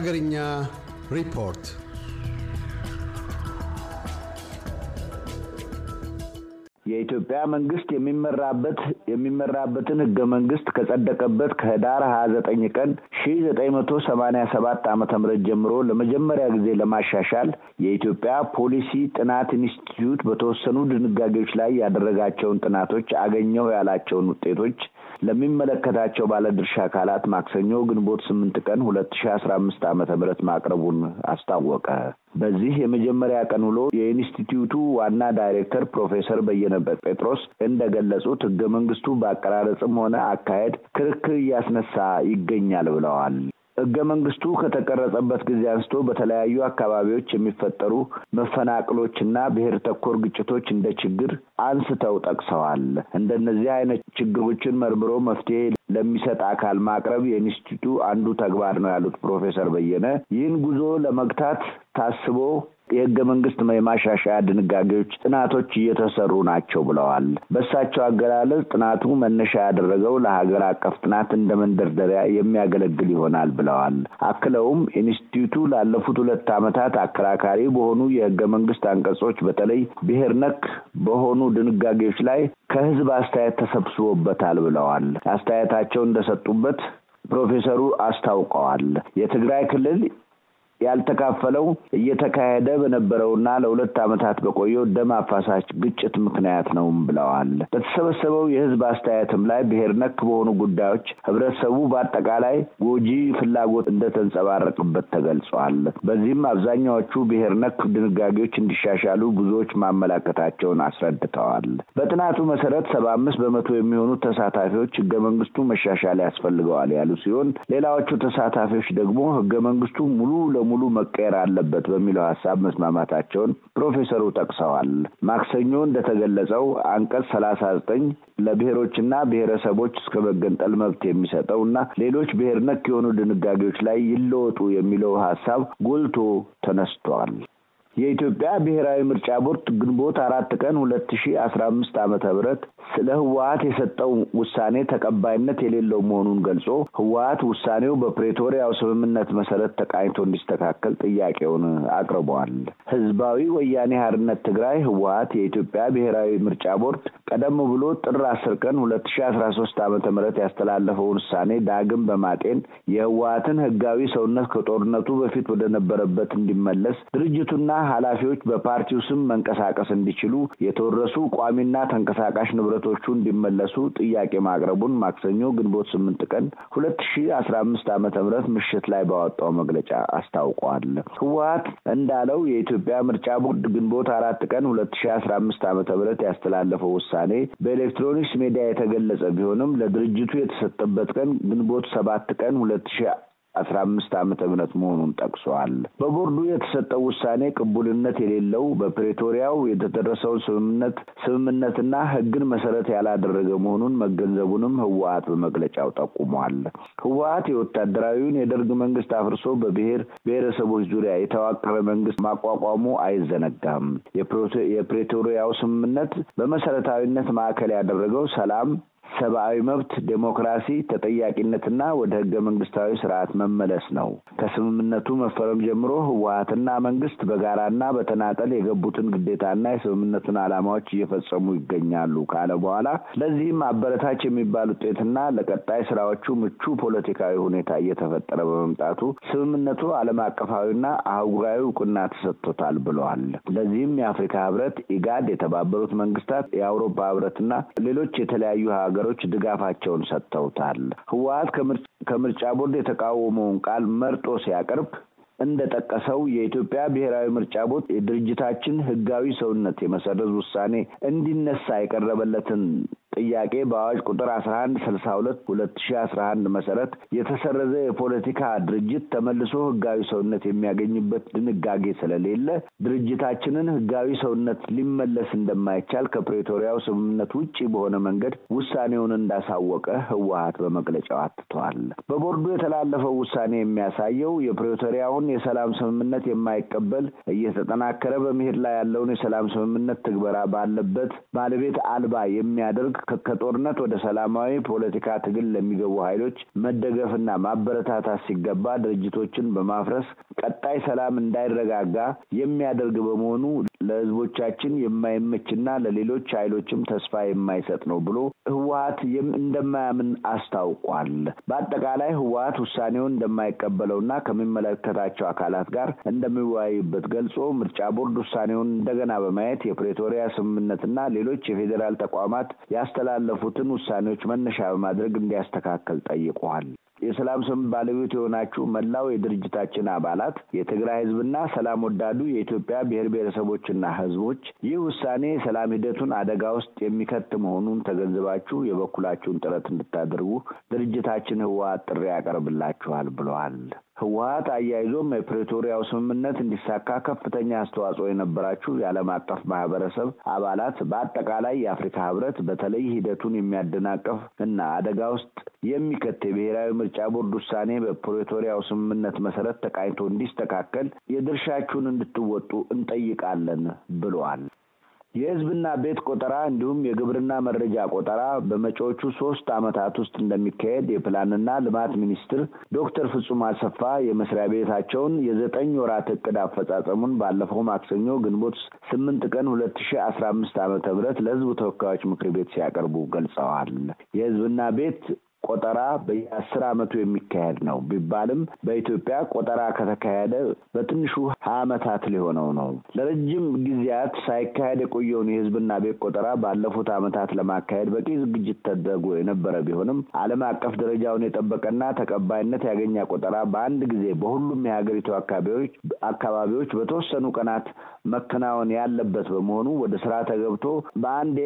Hagarinya report. የኢትዮጵያ መንግስት የሚመራበት የሚመራበትን ህገ መንግስት ከጸደቀበት ከህዳር ሀያ ዘጠኝ ቀን ሺ ዘጠኝ መቶ ሰማኒያ ሰባት ዓመተ ምህረት ጀምሮ ለመጀመሪያ ጊዜ ለማሻሻል የኢትዮጵያ ፖሊሲ ጥናት ኢንስቲትዩት በተወሰኑ ድንጋጌዎች ላይ ያደረጋቸውን ጥናቶች አገኘው ያላቸውን ውጤቶች ለሚመለከታቸው ባለድርሻ አካላት ማክሰኞ ግንቦት ስምንት ቀን ሁለት ሺ አስራ አምስት ዓመተ ምህረት ማቅረቡን አስታወቀ። በዚህ የመጀመሪያ ቀን ውሎ የኢንስቲትዩቱ ዋና ዳይሬክተር ፕሮፌሰር በየነ ጴጥሮስ እንደገለጹት ህገ መንግስቱ በአቀራረጽም ሆነ አካሄድ ክርክር እያስነሳ ይገኛል ብለዋል። ህገ መንግስቱ ከተቀረጸበት ጊዜ አንስቶ በተለያዩ አካባቢዎች የሚፈጠሩ መፈናቅሎችና ብሔር ተኮር ግጭቶች እንደ ችግር አንስተው ጠቅሰዋል። እንደነዚህ አይነት ችግሮችን መርምሮ መፍትሄ ለሚሰጥ አካል ማቅረብ የኢንስቲትዩቱ አንዱ ተግባር ነው ያሉት ፕሮፌሰር በየነ ይህን ጉዞ ለመግታት ታስቦ የህገ መንግስት የማሻሻያ ድንጋጌዎች ጥናቶች እየተሰሩ ናቸው ብለዋል። በእሳቸው አገላለጽ ጥናቱ መነሻ ያደረገው ለሀገር አቀፍ ጥናት እንደ መንደርደሪያ የሚያገለግል ይሆናል ብለዋል። አክለውም ኢንስቲትዩቱ ላለፉት ሁለት ዓመታት አከራካሪ በሆኑ የህገ መንግስት አንቀጾች በተለይ ብሔር ነክ በሆኑ ድንጋጌዎች ላይ ከህዝብ አስተያየት ተሰብስቦበታል ብለዋል። አስተያየታቸው እንደሰጡበት ፕሮፌሰሩ አስታውቀዋል። የትግራይ ክልል ያልተካፈለው እየተካሄደ በነበረውና ለሁለት ዓመታት በቆየው ደም አፋሳሽ ግጭት ምክንያት ነውም ብለዋል። በተሰበሰበው የህዝብ አስተያየትም ላይ ብሔር ነክ በሆኑ ጉዳዮች ህብረተሰቡ በአጠቃላይ ጎጂ ፍላጎት እንደተንጸባረቅበት ተገልጿል። በዚህም አብዛኛዎቹ ብሔር ነክ ድንጋጌዎች እንዲሻሻሉ ብዙዎች ማመላከታቸውን አስረድተዋል። በጥናቱ መሰረት ሰባ አምስት በመቶ የሚሆኑ ተሳታፊዎች ህገ መንግስቱ መሻሻል ያስፈልገዋል ያሉ ሲሆን ሌላዎቹ ተሳታፊዎች ደግሞ ህገ መንግስቱ ሙሉ ሙሉ መቀየር አለበት በሚለው ሀሳብ መስማማታቸውን ፕሮፌሰሩ ጠቅሰዋል። ማክሰኞ እንደተገለጸው አንቀጽ ሰላሳ ዘጠኝ ለብሔሮችና ብሔረሰቦች እስከ መገንጠል መብት የሚሰጠው እና ሌሎች ብሔር ነክ የሆኑ ድንጋጌዎች ላይ ይለወጡ የሚለው ሀሳብ ጎልቶ ተነስቷል። የኢትዮጵያ ብሔራዊ ምርጫ ቦርድ ግንቦት አራት ቀን ሁለት ሺ አስራ አምስት ዓመተ ምህረት ስለ ህወሀት የሰጠው ውሳኔ ተቀባይነት የሌለው መሆኑን ገልጾ ህወሀት ውሳኔው በፕሬቶሪያው ስምምነት መሰረት ተቃኝቶ እንዲስተካከል ጥያቄውን አቅርበዋል። ህዝባዊ ወያኔ ሀርነት ትግራይ ህወሀት የኢትዮጵያ ብሔራዊ ምርጫ ቦርድ ቀደም ብሎ ጥር አስር ቀን ሁለት ሺ አስራ ሶስት ዓመተ ምህረት ያስተላለፈውን ውሳኔ ዳግም በማጤን የህወሀትን ህጋዊ ሰውነት ከጦርነቱ በፊት ወደ ነበረበት እንዲመለስ ድርጅቱና ኃላፊዎች በፓርቲው ስም መንቀሳቀስ እንዲችሉ የተወረሱ ቋሚና ተንቀሳቃሽ ንብረቶቹ እንዲመለሱ ጥያቄ ማቅረቡን ማክሰኞ ግንቦት ስምንት ቀን ሁለት ሺ አስራ አምስት ዓመተ ምህረት ምሽት ላይ ባወጣው መግለጫ አስታውቋል። ህወሀት እንዳለው የኢትዮጵያ ምርጫ ቦርድ ግንቦት አራት ቀን ሁለት ሺ አስራ አምስት ዓመተ ምህረት ያስተላለፈው ውሳኔ በኤሌክትሮኒክስ ሚዲያ የተገለጸ ቢሆንም ለድርጅቱ የተሰጠበት ቀን ግንቦት ሰባት ቀን ሁለት ሺ አስራ አምስት ዓመተ ምህረት መሆኑን ጠቅሷል። በቦርዱ የተሰጠው ውሳኔ ቅቡልነት የሌለው በፕሬቶሪያው የተደረሰውን ስምምነት ስምምነትና ህግን መሰረት ያላደረገ መሆኑን መገንዘቡንም ህወሀት በመግለጫው ጠቁሟል። ህወሀት የወታደራዊውን የደርግ መንግስት አፍርሶ በብሔር ብሔረሰቦች ዙሪያ የተዋቀረ መንግስት ማቋቋሙ አይዘነጋም። የፕሬቶሪያው ስምምነት በመሰረታዊነት ማዕከል ያደረገው ሰላም ሰብአዊ መብት፣ ዴሞክራሲ፣ ተጠያቂነትና ወደ ህገ መንግስታዊ ስርዓት መመለስ ነው። ከስምምነቱ መፈረም ጀምሮ ህወሀትና መንግስት በጋራና በተናጠል የገቡትን ግዴታና የስምምነቱን ዓላማዎች እየፈጸሙ ይገኛሉ ካለ በኋላ ለዚህም አበረታች የሚባል ውጤትና ለቀጣይ ስራዎቹ ምቹ ፖለቲካዊ ሁኔታ እየተፈጠረ በመምጣቱ ስምምነቱ ዓለም አቀፋዊና አህጉራዊ እውቅና ተሰጥቶታል ብለዋል። ለዚህም የአፍሪካ ህብረት፣ ኢጋድ፣ የተባበሩት መንግስታት፣ የአውሮፓ ህብረትና ሌሎች የተለያዩ ሀገሮች ድጋፋቸውን ሰጥተውታል። ህወሀት ከምርጫ ቦርድ የተቃወመውን ቃል መርጦ ሲያቀርብ እንደጠቀሰው የኢትዮጵያ ብሔራዊ ምርጫ ቦርድ የድርጅታችን ህጋዊ ሰውነት የመሰረዝ ውሳኔ እንዲነሳ የቀረበለትን ጥያቄ በአዋጅ ቁጥር አስራ አንድ ስልሳ ሁለት ሁለት ሺ አስራ አንድ መሰረት የተሰረዘ የፖለቲካ ድርጅት ተመልሶ ህጋዊ ሰውነት የሚያገኝበት ድንጋጌ ስለሌለ ድርጅታችንን ህጋዊ ሰውነት ሊመለስ እንደማይቻል ከፕሬቶሪያው ስምምነት ውጪ በሆነ መንገድ ውሳኔውን እንዳሳወቀ ህወሀት በመግለጫው አትተዋል። በቦርዱ የተላለፈው ውሳኔ የሚያሳየው የፕሬቶሪያውን የሰላም ስምምነት የማይቀበል እየተጠናከረ በመሄድ ላይ ያለውን የሰላም ስምምነት ትግበራ ባለበት ባለቤት አልባ የሚያደርግ ከጦርነት ወደ ሰላማዊ ፖለቲካ ትግል ለሚገቡ ኃይሎች መደገፍና ማበረታታት ሲገባ ድርጅቶችን በማፍረስ ቀጣይ ሰላም እንዳይረጋጋ የሚያደርግ በመሆኑ ለሕዝቦቻችን የማይመችና ለሌሎች ኃይሎችም ተስፋ የማይሰጥ ነው ብሎ ህወሀት እንደማያምን አስታውቋል። በአጠቃላይ ህወሀት ውሳኔውን እንደማይቀበለውና ከሚመለከታቸው አካላት ጋር እንደሚወያይበት ገልጾ ምርጫ ቦርድ ውሳኔውን እንደገና በማየት የፕሬቶሪያ ስምምነትና ሌሎች የፌዴራል ተቋማት ያስተላለፉትን ውሳኔዎች መነሻ በማድረግ እንዲያስተካከል ጠይቋል። የሰላም ስም ባለቤት የሆናችሁ መላው የድርጅታችን አባላት የትግራይ ህዝብና ሰላም ወዳዱ የኢትዮጵያ ብሔር ብሔረሰቦችና ህዝቦች ይህ ውሳኔ የሰላም ሂደቱን አደጋ ውስጥ የሚከት መሆኑን ተገንዝባችሁ የበኩላችሁን ጥረት እንድታደርጉ ድርጅታችን ህወሀት ጥሪ ያቀርብላችኋል ብለዋል። ህወሀት አያይዞም የፕሬቶሪያው ስምምነት እንዲሳካ ከፍተኛ አስተዋጽኦ የነበራችሁ የዓለም አቀፍ ማህበረሰብ አባላት በአጠቃላይ የአፍሪካ ህብረት በተለይ ሂደቱን የሚያደናቀፍ እና አደጋ ውስጥ የሚከት የብሔራዊ ምርጫ ቦርድ ውሳኔ በፕሬቶሪያው ስምምነት መሰረት ተቃኝቶ እንዲስተካከል የድርሻችሁን እንድትወጡ እንጠይቃለን ብለዋል። የህዝብና ቤት ቆጠራ እንዲሁም የግብርና መረጃ ቆጠራ በመጪዎቹ ሶስት ዓመታት ውስጥ እንደሚካሄድ የፕላንና ልማት ሚኒስትር ዶክተር ፍጹም አሰፋ የመስሪያ ቤታቸውን የዘጠኝ ወራት እቅድ አፈጻጸሙን ባለፈው ማክሰኞ ግንቦት ስምንት ቀን ሁለት ሺ አስራ አምስት ዓመተ ምህረት ለህዝብ ተወካዮች ምክር ቤት ሲያቀርቡ ገልጸዋል። የህዝብና ቤት ቆጠራ በየአስር ዓመቱ የሚካሄድ ነው ቢባልም በኢትዮጵያ ቆጠራ ከተካሄደ በትንሹ ሀያ ዓመታት ሊሆነው ነው። ለረጅም ጊዜያት ሳይካሄድ የቆየውን የህዝብና ቤት ቆጠራ ባለፉት ዓመታት ለማካሄድ በቂ ዝግጅት ተደርጎ የነበረ ቢሆንም ዓለም አቀፍ ደረጃውን የጠበቀና ተቀባይነት ያገኘ ቆጠራ በአንድ ጊዜ በሁሉም የሀገሪቱ አካባቢዎች አካባቢዎች በተወሰኑ ቀናት መከናወን ያለበት በመሆኑ ወደ ስራ ተገብቶ በአንዴ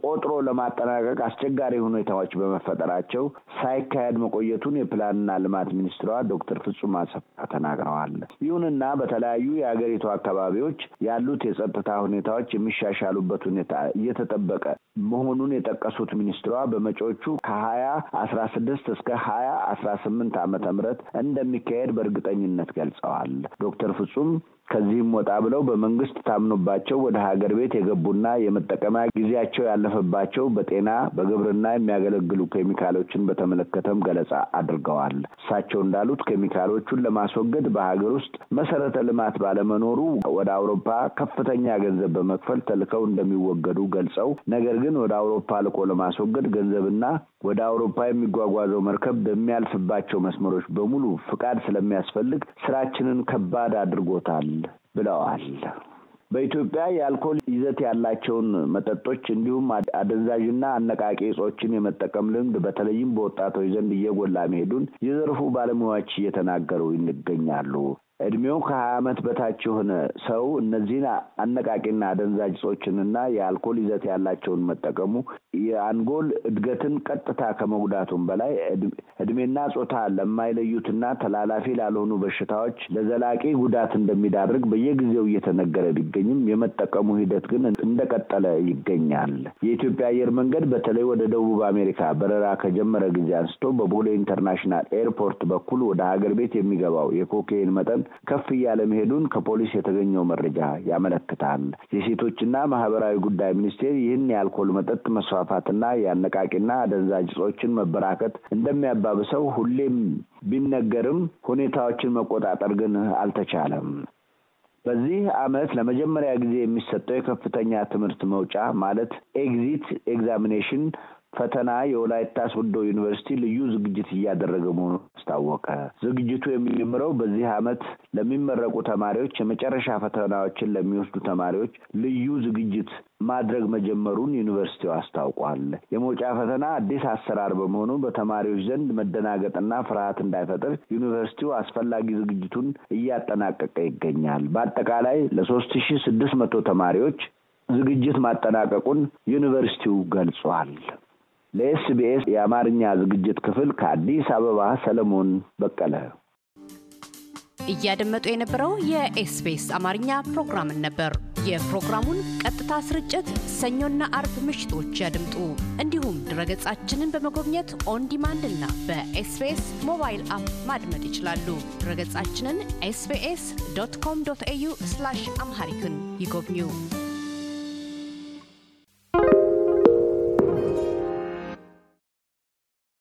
ቆጥሮ ለማጠናቀቅ አስቸጋሪ ሁኔታዎች በመፈጠራቸው ሳይካሄድ መቆየቱን የፕላንና ልማት ሚኒስትሯ ዶክተር ፍጹም አሰፋ ተናግረዋል። ይሁንና በተለያዩ የሀገሪቱ አካባቢዎች ያሉት የጸጥታ ሁኔታዎች የሚሻሻሉበት ሁኔታ እየተጠበቀ መሆኑን የጠቀሱት ሚኒስትሯ በመጪዎቹ ከሀያ አስራ ስድስት እስከ ሀያ አስራ ስምንት ዓመተ ምህረት እንደሚካሄድ በእርግጠኝነት ገልጸዋል። ዶክተር ፍጹም ከዚህም ወጣ ብለው በመንግስት ታምኖባቸው ወደ ሀገር ቤት የገቡና የመጠቀሚያ ጊዜያቸው ያለፈባቸው በጤና በግብርና የሚያገለግሉ ኬሚካሎችን በተመለከተም ገለጻ አድርገዋል። እሳቸው እንዳሉት ኬሚካሎቹን ለማስወገድ በሀገር ውስጥ መሰረተ ልማት ባለመኖሩ ወደ አውሮፓ ከፍተኛ ገንዘብ በመክፈል ተልከው እንደሚወገዱ ገልጸው ነገር ግን ወደ አውሮፓ ልቆ ለማስወገድ ገንዘብና ወደ አውሮፓ የሚጓጓዘው መርከብ በሚያልፍባቸው መስመሮች በሙሉ ፍቃድ ስለሚያስፈልግ ስራችንን ከባድ አድርጎታል ብለዋል። በኢትዮጵያ የአልኮል ይዘት ያላቸውን መጠጦች እንዲሁም አደንዛዥና አነቃቂ እጾችን የመጠቀም ልምድ በተለይም በወጣቶች ዘንድ እየጎላ መሄዱን የዘርፉ ባለሙያዎች እየተናገሩ ይገኛሉ። እድሜው ከሀያ ዓመት በታች የሆነ ሰው እነዚህን አነቃቂና አደንዛዥ እጾችንና የአልኮል ይዘት ያላቸውን መጠቀሙ የአንጎል እድገትን ቀጥታ ከመጉዳቱም በላይ እድሜና ጾታ ለማይለዩትና ተላላፊ ላልሆኑ በሽታዎች ለዘላቂ ጉዳት እንደሚዳርግ በየጊዜው እየተነገረ ቢገኝም የመጠቀሙ ሂደት ግን እንደቀጠለ ይገኛል። የኢትዮጵያ አየር መንገድ በተለይ ወደ ደቡብ አሜሪካ በረራ ከጀመረ ጊዜ አንስቶ በቦሌ international airport በኩል ወደ ሀገር ቤት የሚገባው የኮካይን መጠን ከፍ እያለ መሄዱን ከፖሊስ የተገኘው መረጃ ያመለክታል። የሴቶችና ማህበራዊ ጉዳይ ሚኒስቴር ይህን የአልኮል መጠጥ መስፋፋትና የአነቃቂና አደንዛዥ እጾችን መበራከት እንደሚያባብሰው ሁሌም ቢነገርም ሁኔታዎችን መቆጣጠር ግን አልተቻለም። በዚህ ዓመት ለመጀመሪያ ጊዜ የሚሰጠው የከፍተኛ ትምህርት መውጫ ማለት exit examination ፈተና የወላይታ ሶዶ ዩኒቨርሲቲ ልዩ ዝግጅት እያደረገ መሆኑን አስታወቀ። ዝግጅቱ የሚጀምረው በዚህ ዓመት ለሚመረቁ ተማሪዎች የመጨረሻ ፈተናዎችን ለሚወስዱ ተማሪዎች ልዩ ዝግጅት ማድረግ መጀመሩን ዩኒቨርሲቲው አስታውቋል። የመውጫ ፈተና አዲስ አሰራር በመሆኑ በተማሪዎች ዘንድ መደናገጥና ፍርሃት እንዳይፈጥር ዩኒቨርሲቲው አስፈላጊ ዝግጅቱን እያጠናቀቀ ይገኛል። በአጠቃላይ ለሶስት ሺ ስድስት መቶ ተማሪዎች ዝግጅት ማጠናቀቁን ዩኒቨርሲቲው ገልጿል። ለኤስቢኤስ የአማርኛ ዝግጅት ክፍል ከአዲስ አበባ ሰለሞን በቀለ። እያደመጡ የነበረው የኤስቢኤስ አማርኛ ፕሮግራምን ነበር። የፕሮግራሙን ቀጥታ ስርጭት ሰኞና አርብ ምሽቶች ያድምጡ። እንዲሁም ድረገጻችንን በመጎብኘት on demand እና በ SBS mobile app ማድመጥ ይችላሉ። ድረገጻችንን SBS dot com dot au Amharic ን ይጎብኙ።